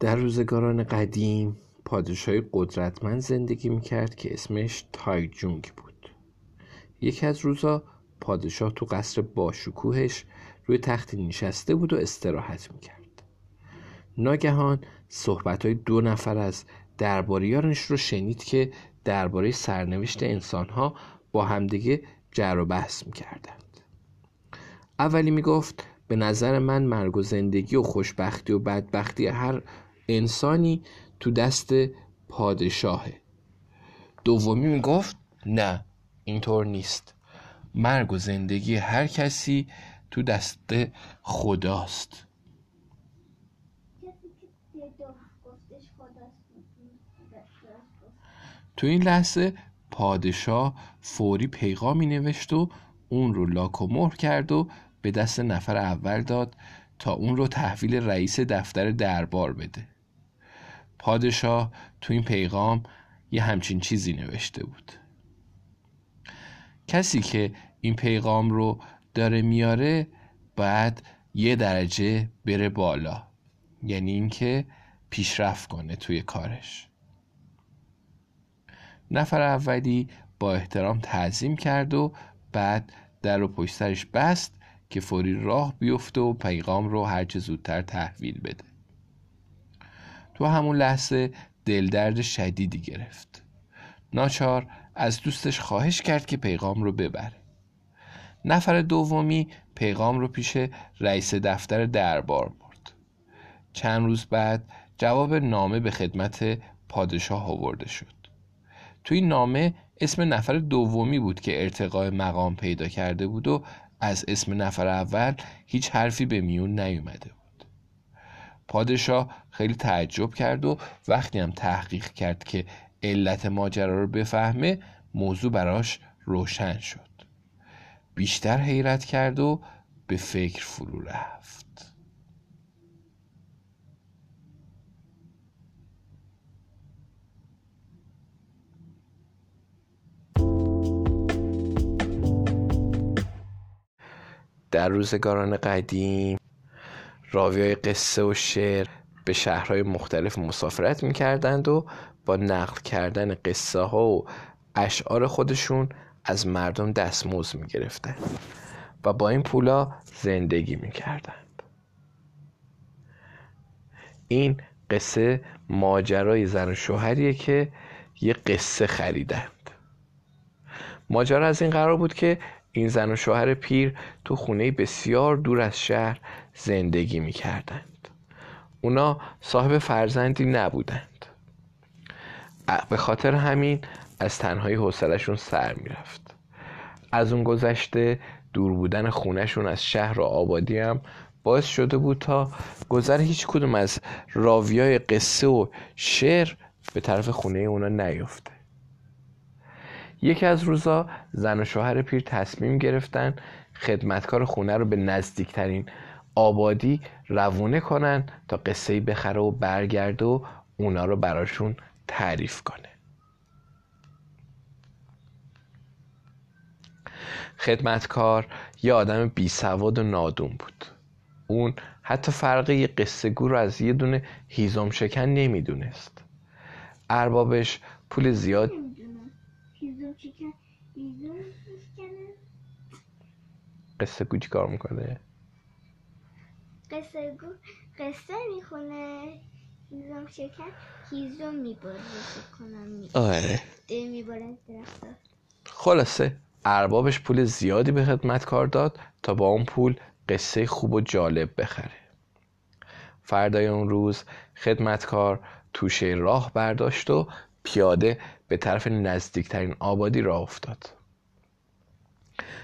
در روزگاران قدیم پادشاهی قدرتمند زندگی می‌کرد که اسمش تایجونگ بود. یکی از روزا پادشاه تو قصر باشکوهش روی تختی نشسته بود و استراحت می‌کرد. ناگهان صحبت های دو نفر از درباریانش رو شنید که درباره سرنوشت انسانها با همدیگه جر و بحث می‌کردند. اولی می‌گفت به نظر من مرگ و زندگی و خوشبختی و بدبختی هر انسانی تو دست پادشاهه. دومی می‌گفت نه اینطور نیست. مرگ و زندگی هر کسی تو دست خداست. تو این لحظه پادشاه فوری پیغامی نوشت و اون رو لاک و مهر کرد و به دست نفر اول داد تا اون رو تحویل رئیس دفتر دربار بده. پادشاه تو این پیغام یه همچین چیزی نوشته بود. کسی که این پیغام رو داره میاره باید یه درجه بره بالا. یعنی اینکه پیشرفت کنه توی کارش. نفر اولی با احترام تعظیم کرد و بعد در رو پشت سرش بست که فوری راه بیفته و پیغام رو هرچه زودتر تحویل بده. تو همون لحظه دلدرد شدیدی گرفت. ناچار از دوستش خواهش کرد که پیغام رو ببره نفر دومی پیغام رو پیش رئیس دفتر دربار برد. چند روز بعد جواب نامه به خدمت پادشاه آورده شد. تو این نامه اسم نفر دومی بود که ارتقاء مقام پیدا کرده بود و از اسم نفر اول هیچ حرفی به میون نیومده بود. پادشاه خیلی تعجب کرد و وقتی هم تحقیق کرد که علت ماجرا رو بفهمه موضوع براش روشن شد. بیشتر حیرت کرد و به فکر فرو رفت. در روزگاران قدیم راوی های قصه و شعر به شهرهای مختلف مسافرت می‌کردند و با نقل کردن قصه ها و اشعار خودشون از مردم دستمزد می‌گرفتند و با این پولا زندگی می‌کردند. این قصه ماجرای زن و شوهریه که یه قصه خریدند. ماجرا از این قرار بود که این زن و شوهر پیر تو خونه بسیار دور از شهر زندگی می‌کردند. اونا صاحب فرزندی نبودند. به خاطر همین از تنهایی حوصلشون سر می‌رفت. از اون گذشته دور بودن خونهشون از شهر و آبادی هم باعث شده بود تا گذر هیچ کدوم از راویای قصه و شعر به طرف خونه اونا نیفته. یکی از روزا زن و شوهر پیر تصمیم گرفتن خدمتکار خونه رو به نزدیکترین آبادی روونه کنن تا قصه بخره و برگرده و اونا رو براشون تعریف کنه. خدمتکار یه آدم بی سواد و نادون بود. اون حتی فرق یه قصه گو رو از یه دونه هیزم شکن نمی‌دونست. اربابش پول زیاد قصه گو چی کار می‌کنه؟ قصه گو قصه می‌خونه. هیزم شکن هیزم میباره کنم آره. میباره خلاصه اربابش پول زیادی به خدمتکار داد تا با اون پول قصه خوب و جالب بخره. فردای اون روز خدمتکار توشه راه برداشت و پیاده به طرف نزدیکترین آبادی راه افتاد.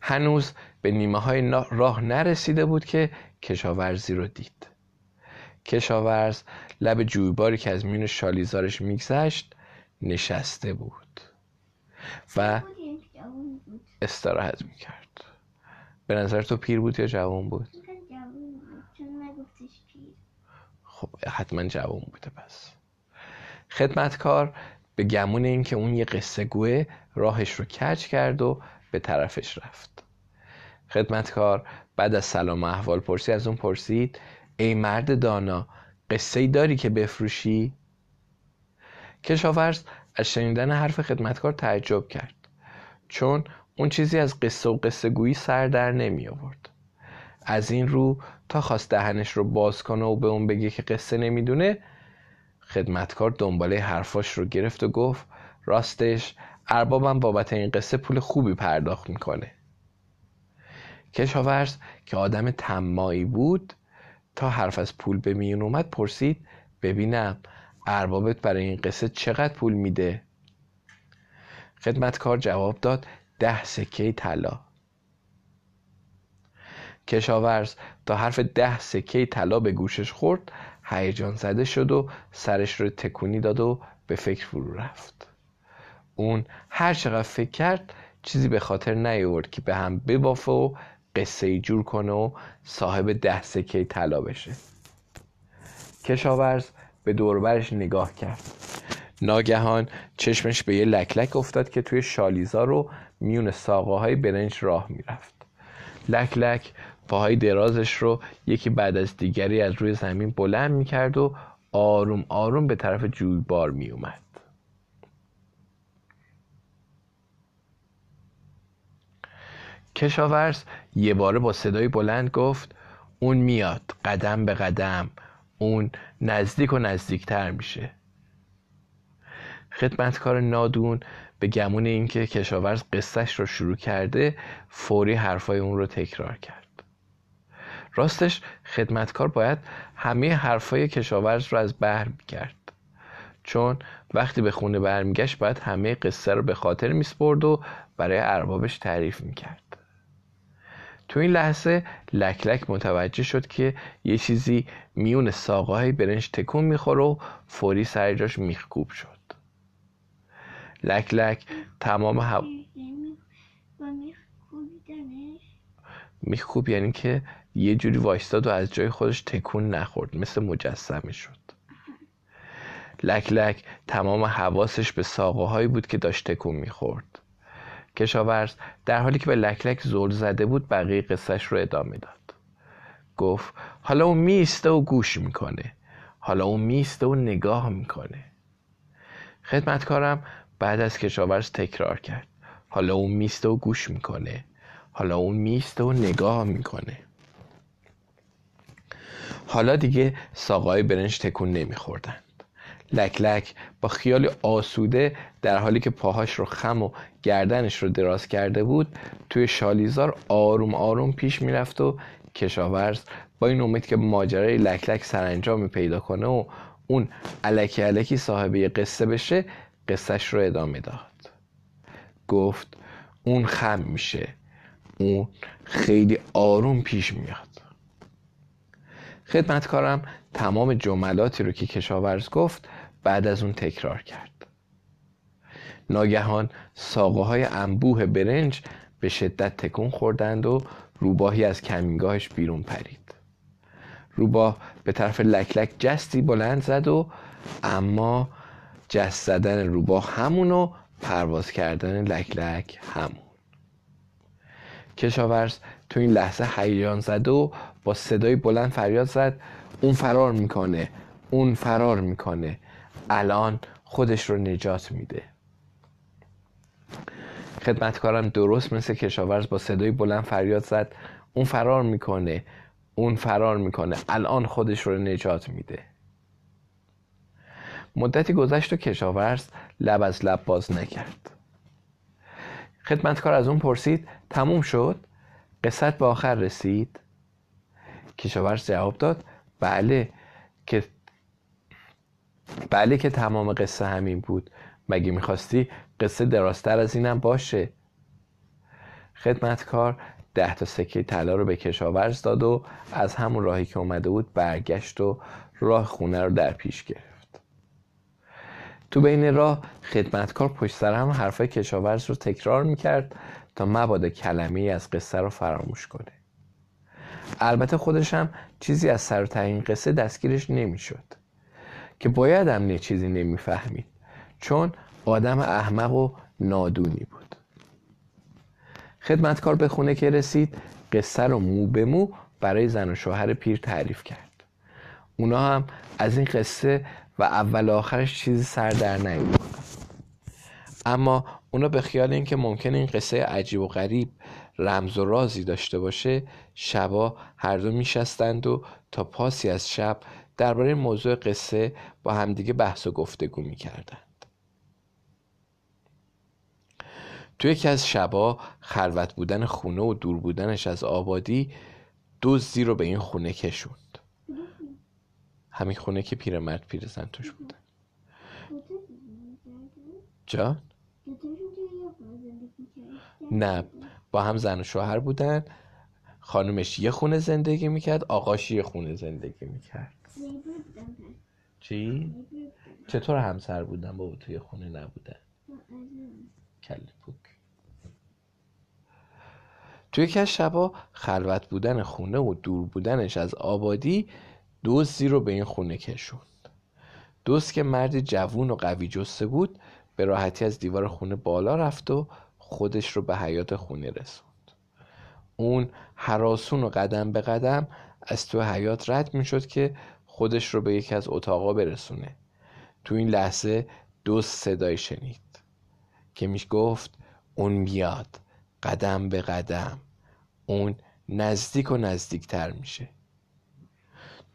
هنوز به نیمه های راه نرسیده بود که کشاورزی رو دید. کشاورز لب جویباری که از میون شالیزارش میگذشت نشسته بود و استراحت می‌کرد. به نظر تو پیر بود یا جوان بود؟ خب حتما جوان بوده پس. خدمتکار به گمون اینکه اون یه قصه گوه راهش رو کج کرد و به طرفش رفت. خدمتکار بعد از سلام و احوال پرسی از اون پرسید ای مرد دانا قصه ای داری که بفروشی؟ کشاورز از شنیدن حرف خدمتکار تعجب کرد چون اون چیزی از قصه و قصه گویی سر در نمی آورد از این رو تا خواست دهنش رو باز کنه و به اون بگه که قصه نمی‌دونه خدمتکار دنباله حرفاش رو گرفت و گفت راستش اربابم بابت این قصه پول خوبی پرداخت می‌کنه کشاورز که آدم تمایی بود تا حرف از پول به میون اومد پرسید ببینم اربابت برای این قصه چقدر پول میده؟ خدمتکار جواب داد ده سکه طلا. کشاورز تا حرف ده سکه طلا به گوشش خورد هیجان زده شد و سرش رو تکونی داد و به فکر فرو رفت. اون هر چقدر فکر کرد چیزی به خاطر نیورد که به هم ببافه و قصه جور کنه و صاحب ده سکه طلا بشه. کشاورز به دوربرش نگاه کرد. ناگهان چشمش به یه لکلک افتاد که توی شالیزا رو میون ساقه های برنج راه می‌رفت. لکلک پاهای درازش رو یکی بعد از دیگری از روی زمین بلند می‌کرد و آروم آروم به طرف جویبار میومد کشاورز یه باره با صدای بلند گفت اون میاد قدم به قدم اون نزدیک و نزدیکتر میشه. خدمتکار نادون به گمون اینکه کشاورز قصهش رو شروع کرده فوری حرفای اون رو تکرار کرد. راستش خدمتکار باید همه حرفای کشاورز رو از بر می‌کرد. چون وقتی به خونه برمیگشت باید همه قصه رو به خاطر میسپرد و برای اربابش تعریف می‌کرد. تو این لحظه لک لک متوجه شد که یه چیزی میون ساقه های برنج تکون می‌خوره و فوری سر جاش میخکوب شد. لک لک تمام ها... میخکوب یعنی که یه جوری وایستاد و از جای خودش تکون نخورد مثل مجسمه شد. لک لک تمام حواسش به ساقه بود که داشت تکون می‌خورد. کشاورز در حالی که به لکلک زور زده بود بقیه قصهش رو ادامه داد. گفت حالا اون میسته و گوش می‌کنه. حالا اون میسته و نگاه می‌کنه. خدمتکارم بعد از کشاورز تکرار کرد. حالا اون میسته و گوش می‌کنه. حالا اون میسته و نگاه می‌کنه. حالا دیگه ساقای برنج تکون نمیخوردن. لک لک با خیال آسوده در حالی که پاهاش رو خم و گردنش رو دراز کرده بود توی شالیزار آروم آروم پیش می‌رفت و کشاورز با این امید که ماجرای لک لک سرانجامی پیدا کنه و اون علکی علکی صاحب قصه بشه قصهش رو ادامه داد. گفت اون خم میشه. اون خیلی آروم پیش میاد. خدمتکارم تمام جملاتی رو که کشاورز گفت بعد از اون تکرار کرد. ناگهان ساقه های انبوه برنج به شدت تکون خوردند و روباهی از کمینگاهش بیرون پرید. روباه به طرف لکلک جستی بلند زد و اما جست زدن روباه همون و پرواز کردن لکلک همون. کشاورز تو این لحظه هیجان زد و با صدای بلند فریاد زد. اون فرار می‌کنه اون فرار می‌کنه. الان خودش رو نجات میده. خدمتکارم درست مثل کشاورز با صدای بلند فریاد زد. اون فرار می‌کنه. اون فرار می‌کنه. الان خودش رو نجات میده. مدتی گذشت و کشاورز لب از لب باز نکرد. خدمتکار از اون پرسید تموم شد؟ قصت به آخر رسید. کشاورز جواب داد بله که بله که تمام قصه همین بود. مگه می‌خواستی قصه درازتر از اینم باشه؟ خدمتکار ده تا سکه طلا رو به کشاورز داد و از همون راهی که اومده بود برگشت و راه خونه رو در پیش گرفت. تو بین راه خدمتکار پشت سر هم حرفای کشاورز رو تکرار می‌کرد تا مبادا کلمه از قصه رو فراموش کنه. البته خودش هم چیزی از سر و این قصه دستگیرش نمی‌شد. که باید هم نه چیزی نمی‌فهمید. چون آدم احمق و نادونی بود. خدمتکار به خونه که رسید قصه رو مو به مو برای زن و شوهر پیر تعریف کرد. اونا هم از این قصه و اول آخرش چیزی سر در نیوردن اما اونا به خیال اینکه ممکن این قصه عجیب و غریب رمز و رازی داشته باشه شبا هر دو میشستند و تا پاسی از شب درباره موضوع قصه با همدیگه بحث و گفتگو می‌کردند. تو یکی از شبا خلوت بودن خونه و دور بودنش از آبادی دزدی رو به این خونه کشوند. همین خونه که پیرمرد پیرزن توش بودن جان؟ نه با هم زن و شوهر بودن. خانومش یه خونه زندگی می‌کرد آقاش یه خونه زندگی می‌کرد. چی؟ چطور همسر بودن با توی خونه نبودن؟ کل پوک توی یکی از شبا خلوت بودن خونه و دور بودنش از آبادی دوستی رو به این خونه کشوند دوست که مردی جوون و قوی جسته بود به راحتی از دیوار خونه بالا رفت و خودش رو به حیات خونه رسوند اون حراسون و قدم به قدم از تو حیات رد می شد که خودش رو به یکی از اتاقا برسونه. تو این لحظه دوست صدای شنید که میش گفت اون میاد. قدم به قدم. اون نزدیک و نزدیکتر میشه.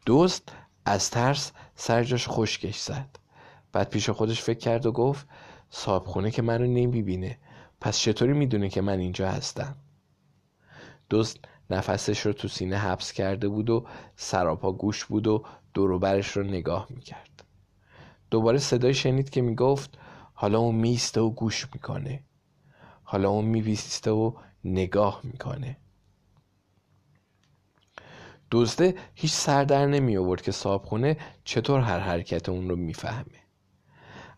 دوست از ترس سرجاش خشکش زد. بعد پیش خودش فکر کرد و گفت صاحب خونه که منو نمی‌بینه. پس چطوری می‌دونه که من اینجا هستم؟ دوست نفسش رو تو سینه حبس کرده بود و سراپا گوش بود و دوروبرش رو نگاه می‌کرد. دوباره صدای شنید که می‌گفت حالا اون میسته و گوش می‌کنه. حالا اون میبیسته و نگاه می‌کنه. دزده هیچ سر در نمی آورد که صاحب خونه چطور هر حرکت اون رو می‌فهمه.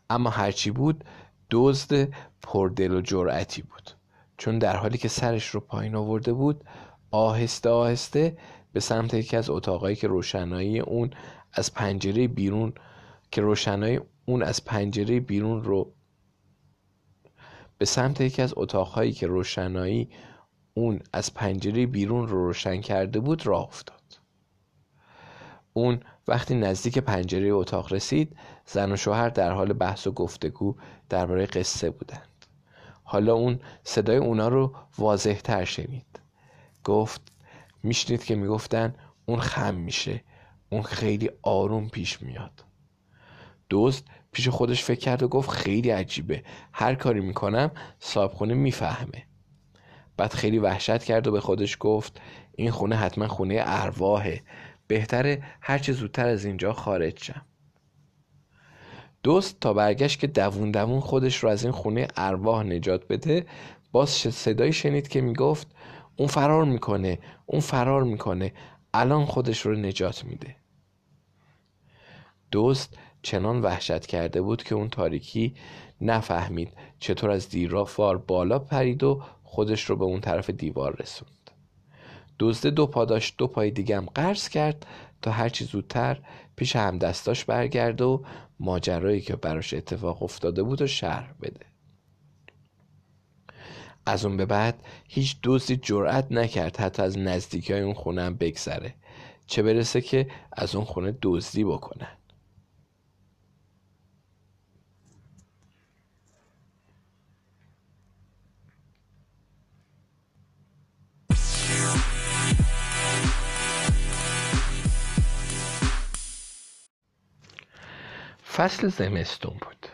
اما هرچی بود دزد پردل و جرأتی بود. چون در حالی که سرش رو پایین آورده بود آهسته آهسته به سمت یکی از اتاقایی که روشنایی اون از پنجره بیرون که روشنایی اون از پنجره بیرون رو به سمت یکی از اتاقهایی که روشنایی اون از پنجره بیرون رو روشن کرده بود راه افتاد. اون وقتی نزدیک پنجره اتاق رسید زن و شوهر در حال بحث و گفتگو درباره قصه بودند. حالا اون صدای اونا رو واضح تر شنید. گفت میشنید که می‌گفتن اون خم میشه اون خیلی آروم پیش میاد. دوست پیش خودش فکر کرد و گفت خیلی عجیبه. هر کاری می‌کنم صاحب خونه می‌فهمه. بعد خیلی وحشت کرد و به خودش گفت این خونه حتما خونه ارواحه. بهتره هرچه زودتر از اینجا خارج شم. دوست تا برگشت که دوون دوون خودش رو از این خونه ارواح نجات بده باز صدایی شنید که می‌گفت اون فرار می‌کنه اون فرار می‌کنه. الان خودش رو نجات میده. دوست چنان وحشت کرده بود که اون تاریکی نفهمید چطور از دیرافار بالا پرید و خودش رو به اون طرف دیوار رسوند. دزده دو پا داشت دو پای دیگه هم قرض کرد تا هرچی زودتر پیش هم دستاش برگرد و ماجرایی که براش اتفاق افتاده بود و شرح بده. از اون به بعد هیچ دوستی جرأت نکرد حتی از نزدیکی های اون خونه هم بگذره. چه برسه که از اون خونه دزدی بکنن. فصل زمستون بود.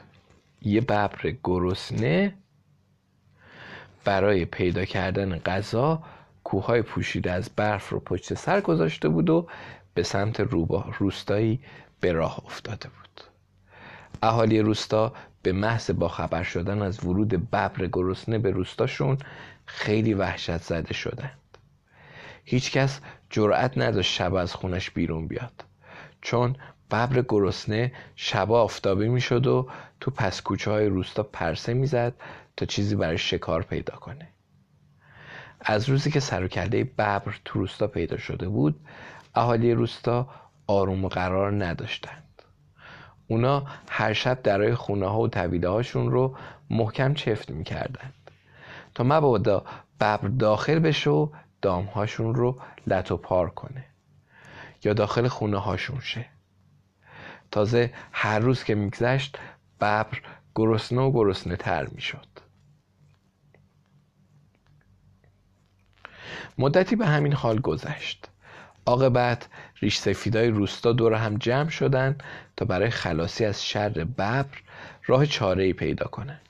یه ببر گرسنه برای پیدا کردن غذا کوههای پوشیده از برف رو پشت سر گذاشته بود و به سمت روبا روستایی به راه افتاده بود. اهالی روستا به محض با خبر شدن از ورود ببر گرسنه به روستاشون خیلی وحشت زده شدند. هیچکس جرأت نداشت شب از خونش بیرون بیاد. چون ببر گرسنه شبا آفتابی می‌شد و تو پس کوچه های روستا پرسه می‌زد تا چیزی برای شکار پیدا کنه. از روزی که سر و کله ببر تو روستا پیدا شده بود اهالی روستا آروم و قرار نداشتند. اونا هر شب درای خونه ها و طویله هاشون رو محکم چفت می‌کردند تا مبادا ببر داخل بشه و دامهاشون رو لط و پار کنه یا داخل خونه هاشون شه. تازه هر روز که میگذشت ببر گرسنه و گرسنه تر می‌شد. مدتی به همین حال گذشت. عاقبت ریش سفیدای روستا دور هم جمع شدند تا برای خلاصی از شر ببر راه چاره ای پیدا کنند.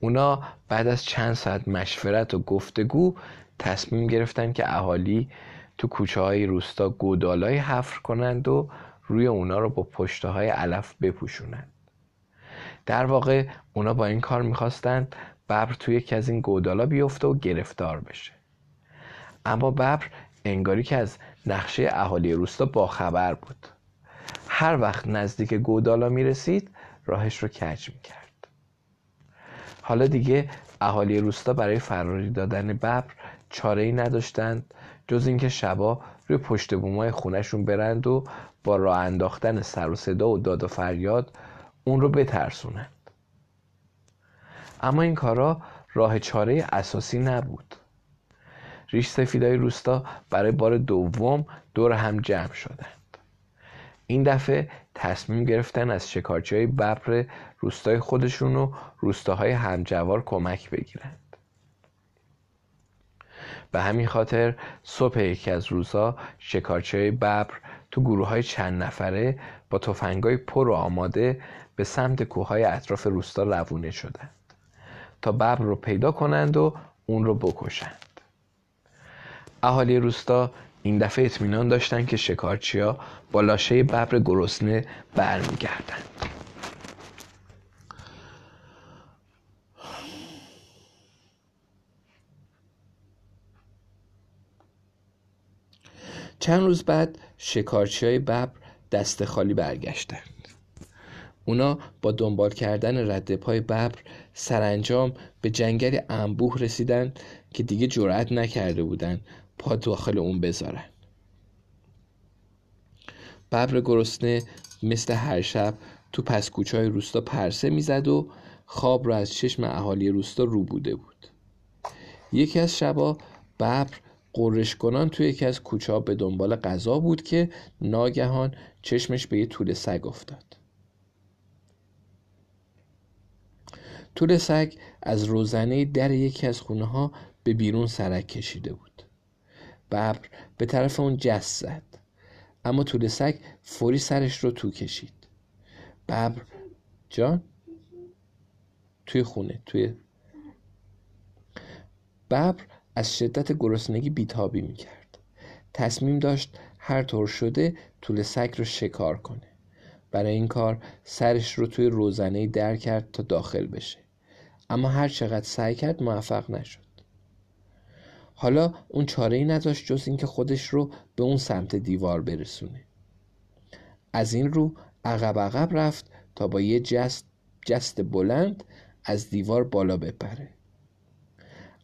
اونا بعد از چند ساعت مشورت و گفتگو تصمیم گرفتن که اهالی تو کوچه های روستا گودالای حفر کنند و روی اونا رو با پشته های علف بپوشونند. در واقع اونا با این کار می‌خواستند ببر توی یکی از این گودالا بیفته و گرفتار بشه. اما ببر انگاری که از نقشه اهالی روستا باخبر بود. هر وقت نزدیک گودالا می‌رسید راهش رو کج می‌کرد. حالا دیگه اهالی روستا برای فراری دادن ببر چاره ای نداشتند جز اینکه شبا روی پشت بومای خونشون برند و با راه انداختن سر و صدا و داد و فریاد اون رو بترسونند. اما این کارا راه چاره اساسی نبود. ریش سفیدای روستا برای بار دوم دور هم جمع شدند. این دفعه تصمیم گرفتن از شکارچی های ببر روستای خودشون و روستاهای همجوار کمک بگیرند. به همین خاطر صبح یکی از روزها شکارچی های ببر تو گروه های چند نفره با تفنگای پر و آماده به سمت کوههای اطراف روستا روونه شدند تا ببر رو پیدا کنند و اون رو بکشند. اهالی روستا این دفعه اطمینان داشتند که شکارچیا با لاشه ببر گرسنه برمیگردند. چند روز بعد شکارچی های ببر دست خالی برگشتند. اونا با دنبال کردن رد پای ببر سرانجام به جنگل انبوه رسیدند که دیگه جرأت نکرده بودند پا داخل اون بذارن. ببر گرسنه مثل هر شب تو پس کوچه های روستا پرسه می‌زد و خواب را از چشم اهالی روستا رو بوده بود. یکی از شبا ببر قرش کنان توی یکی از کوچه ها به دنبال غذا بود که ناگهان چشمش به یه طول سگ افتاد. طول سگ از روزنه در یکی از خونه ها به بیرون سرک کشیده بود. ببر به طرف اون جست زد. اما طول سگ فوری سرش رو تو کشید. ببر جان؟ توی خونه توی ببر از شدت گرسنگی بیتابی می‌کرد. تصمیم داشت هر طور شده طول سگ رو شکار کنه. برای این کار سرش رو توی روزنه در کرد تا داخل بشه. اما هر چقدر سعی کرد موفق نشد. حالا اون چاره ای نداشت جز اینکه خودش رو به اون سمت دیوار برسونه. از این رو عقب عقب رفت تا با یه جست, جست بلند از دیوار بالا بپره.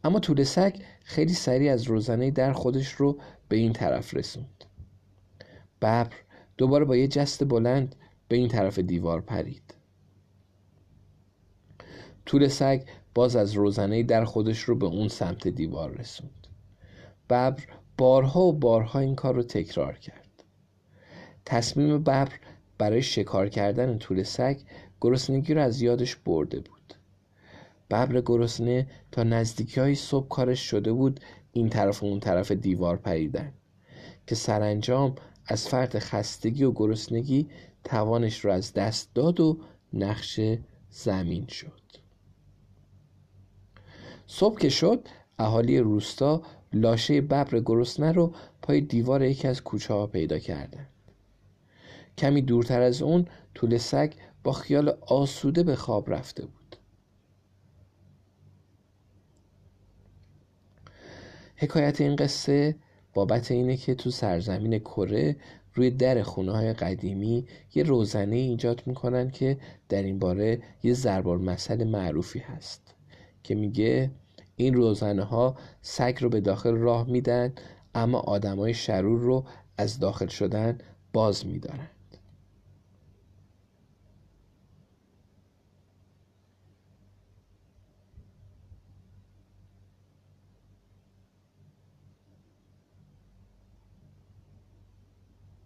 اما طول سگ خیلی سریع از روزنه در خودش رو به این طرف رسوند. ببر دوباره با یه جست بلند به این طرف دیوار پرید. طول سگ باز از روزنه در خودش رو به اون سمت دیوار رسوند. ببر بارها و بارها این کار رو تکرار کرد. تصمیم ببر برای شکار کردن طول سگ گرسنگی رو از یادش برده بود. ببر گرسنه تا نزدیکی های صبح کارش شده بود این طرف و اون طرف دیوار پریدن که سرانجام از فرط خستگی و گرسنگی توانش رو از دست داد و نقش زمین شد. صبح که شد اهالی روستا لاشه ببر گرسنه رو پای دیوار یکی از کوچه ها پیدا کردن. کمی دورتر از اون طول سگ با خیال آسوده به خواب رفته بود. حکایت این قصه بابت اینه که تو سرزمین کره روی در خونه های قدیمی یه روزنه ایجاد می‌کنن که در این باره یه زربار مسئله معروفی هست. که میگه این روزنه ها سگ رو به داخل راه میدن اما آدمای شرور رو از داخل شدن باز میدارن.